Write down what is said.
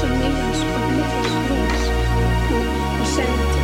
the millions of little screens who,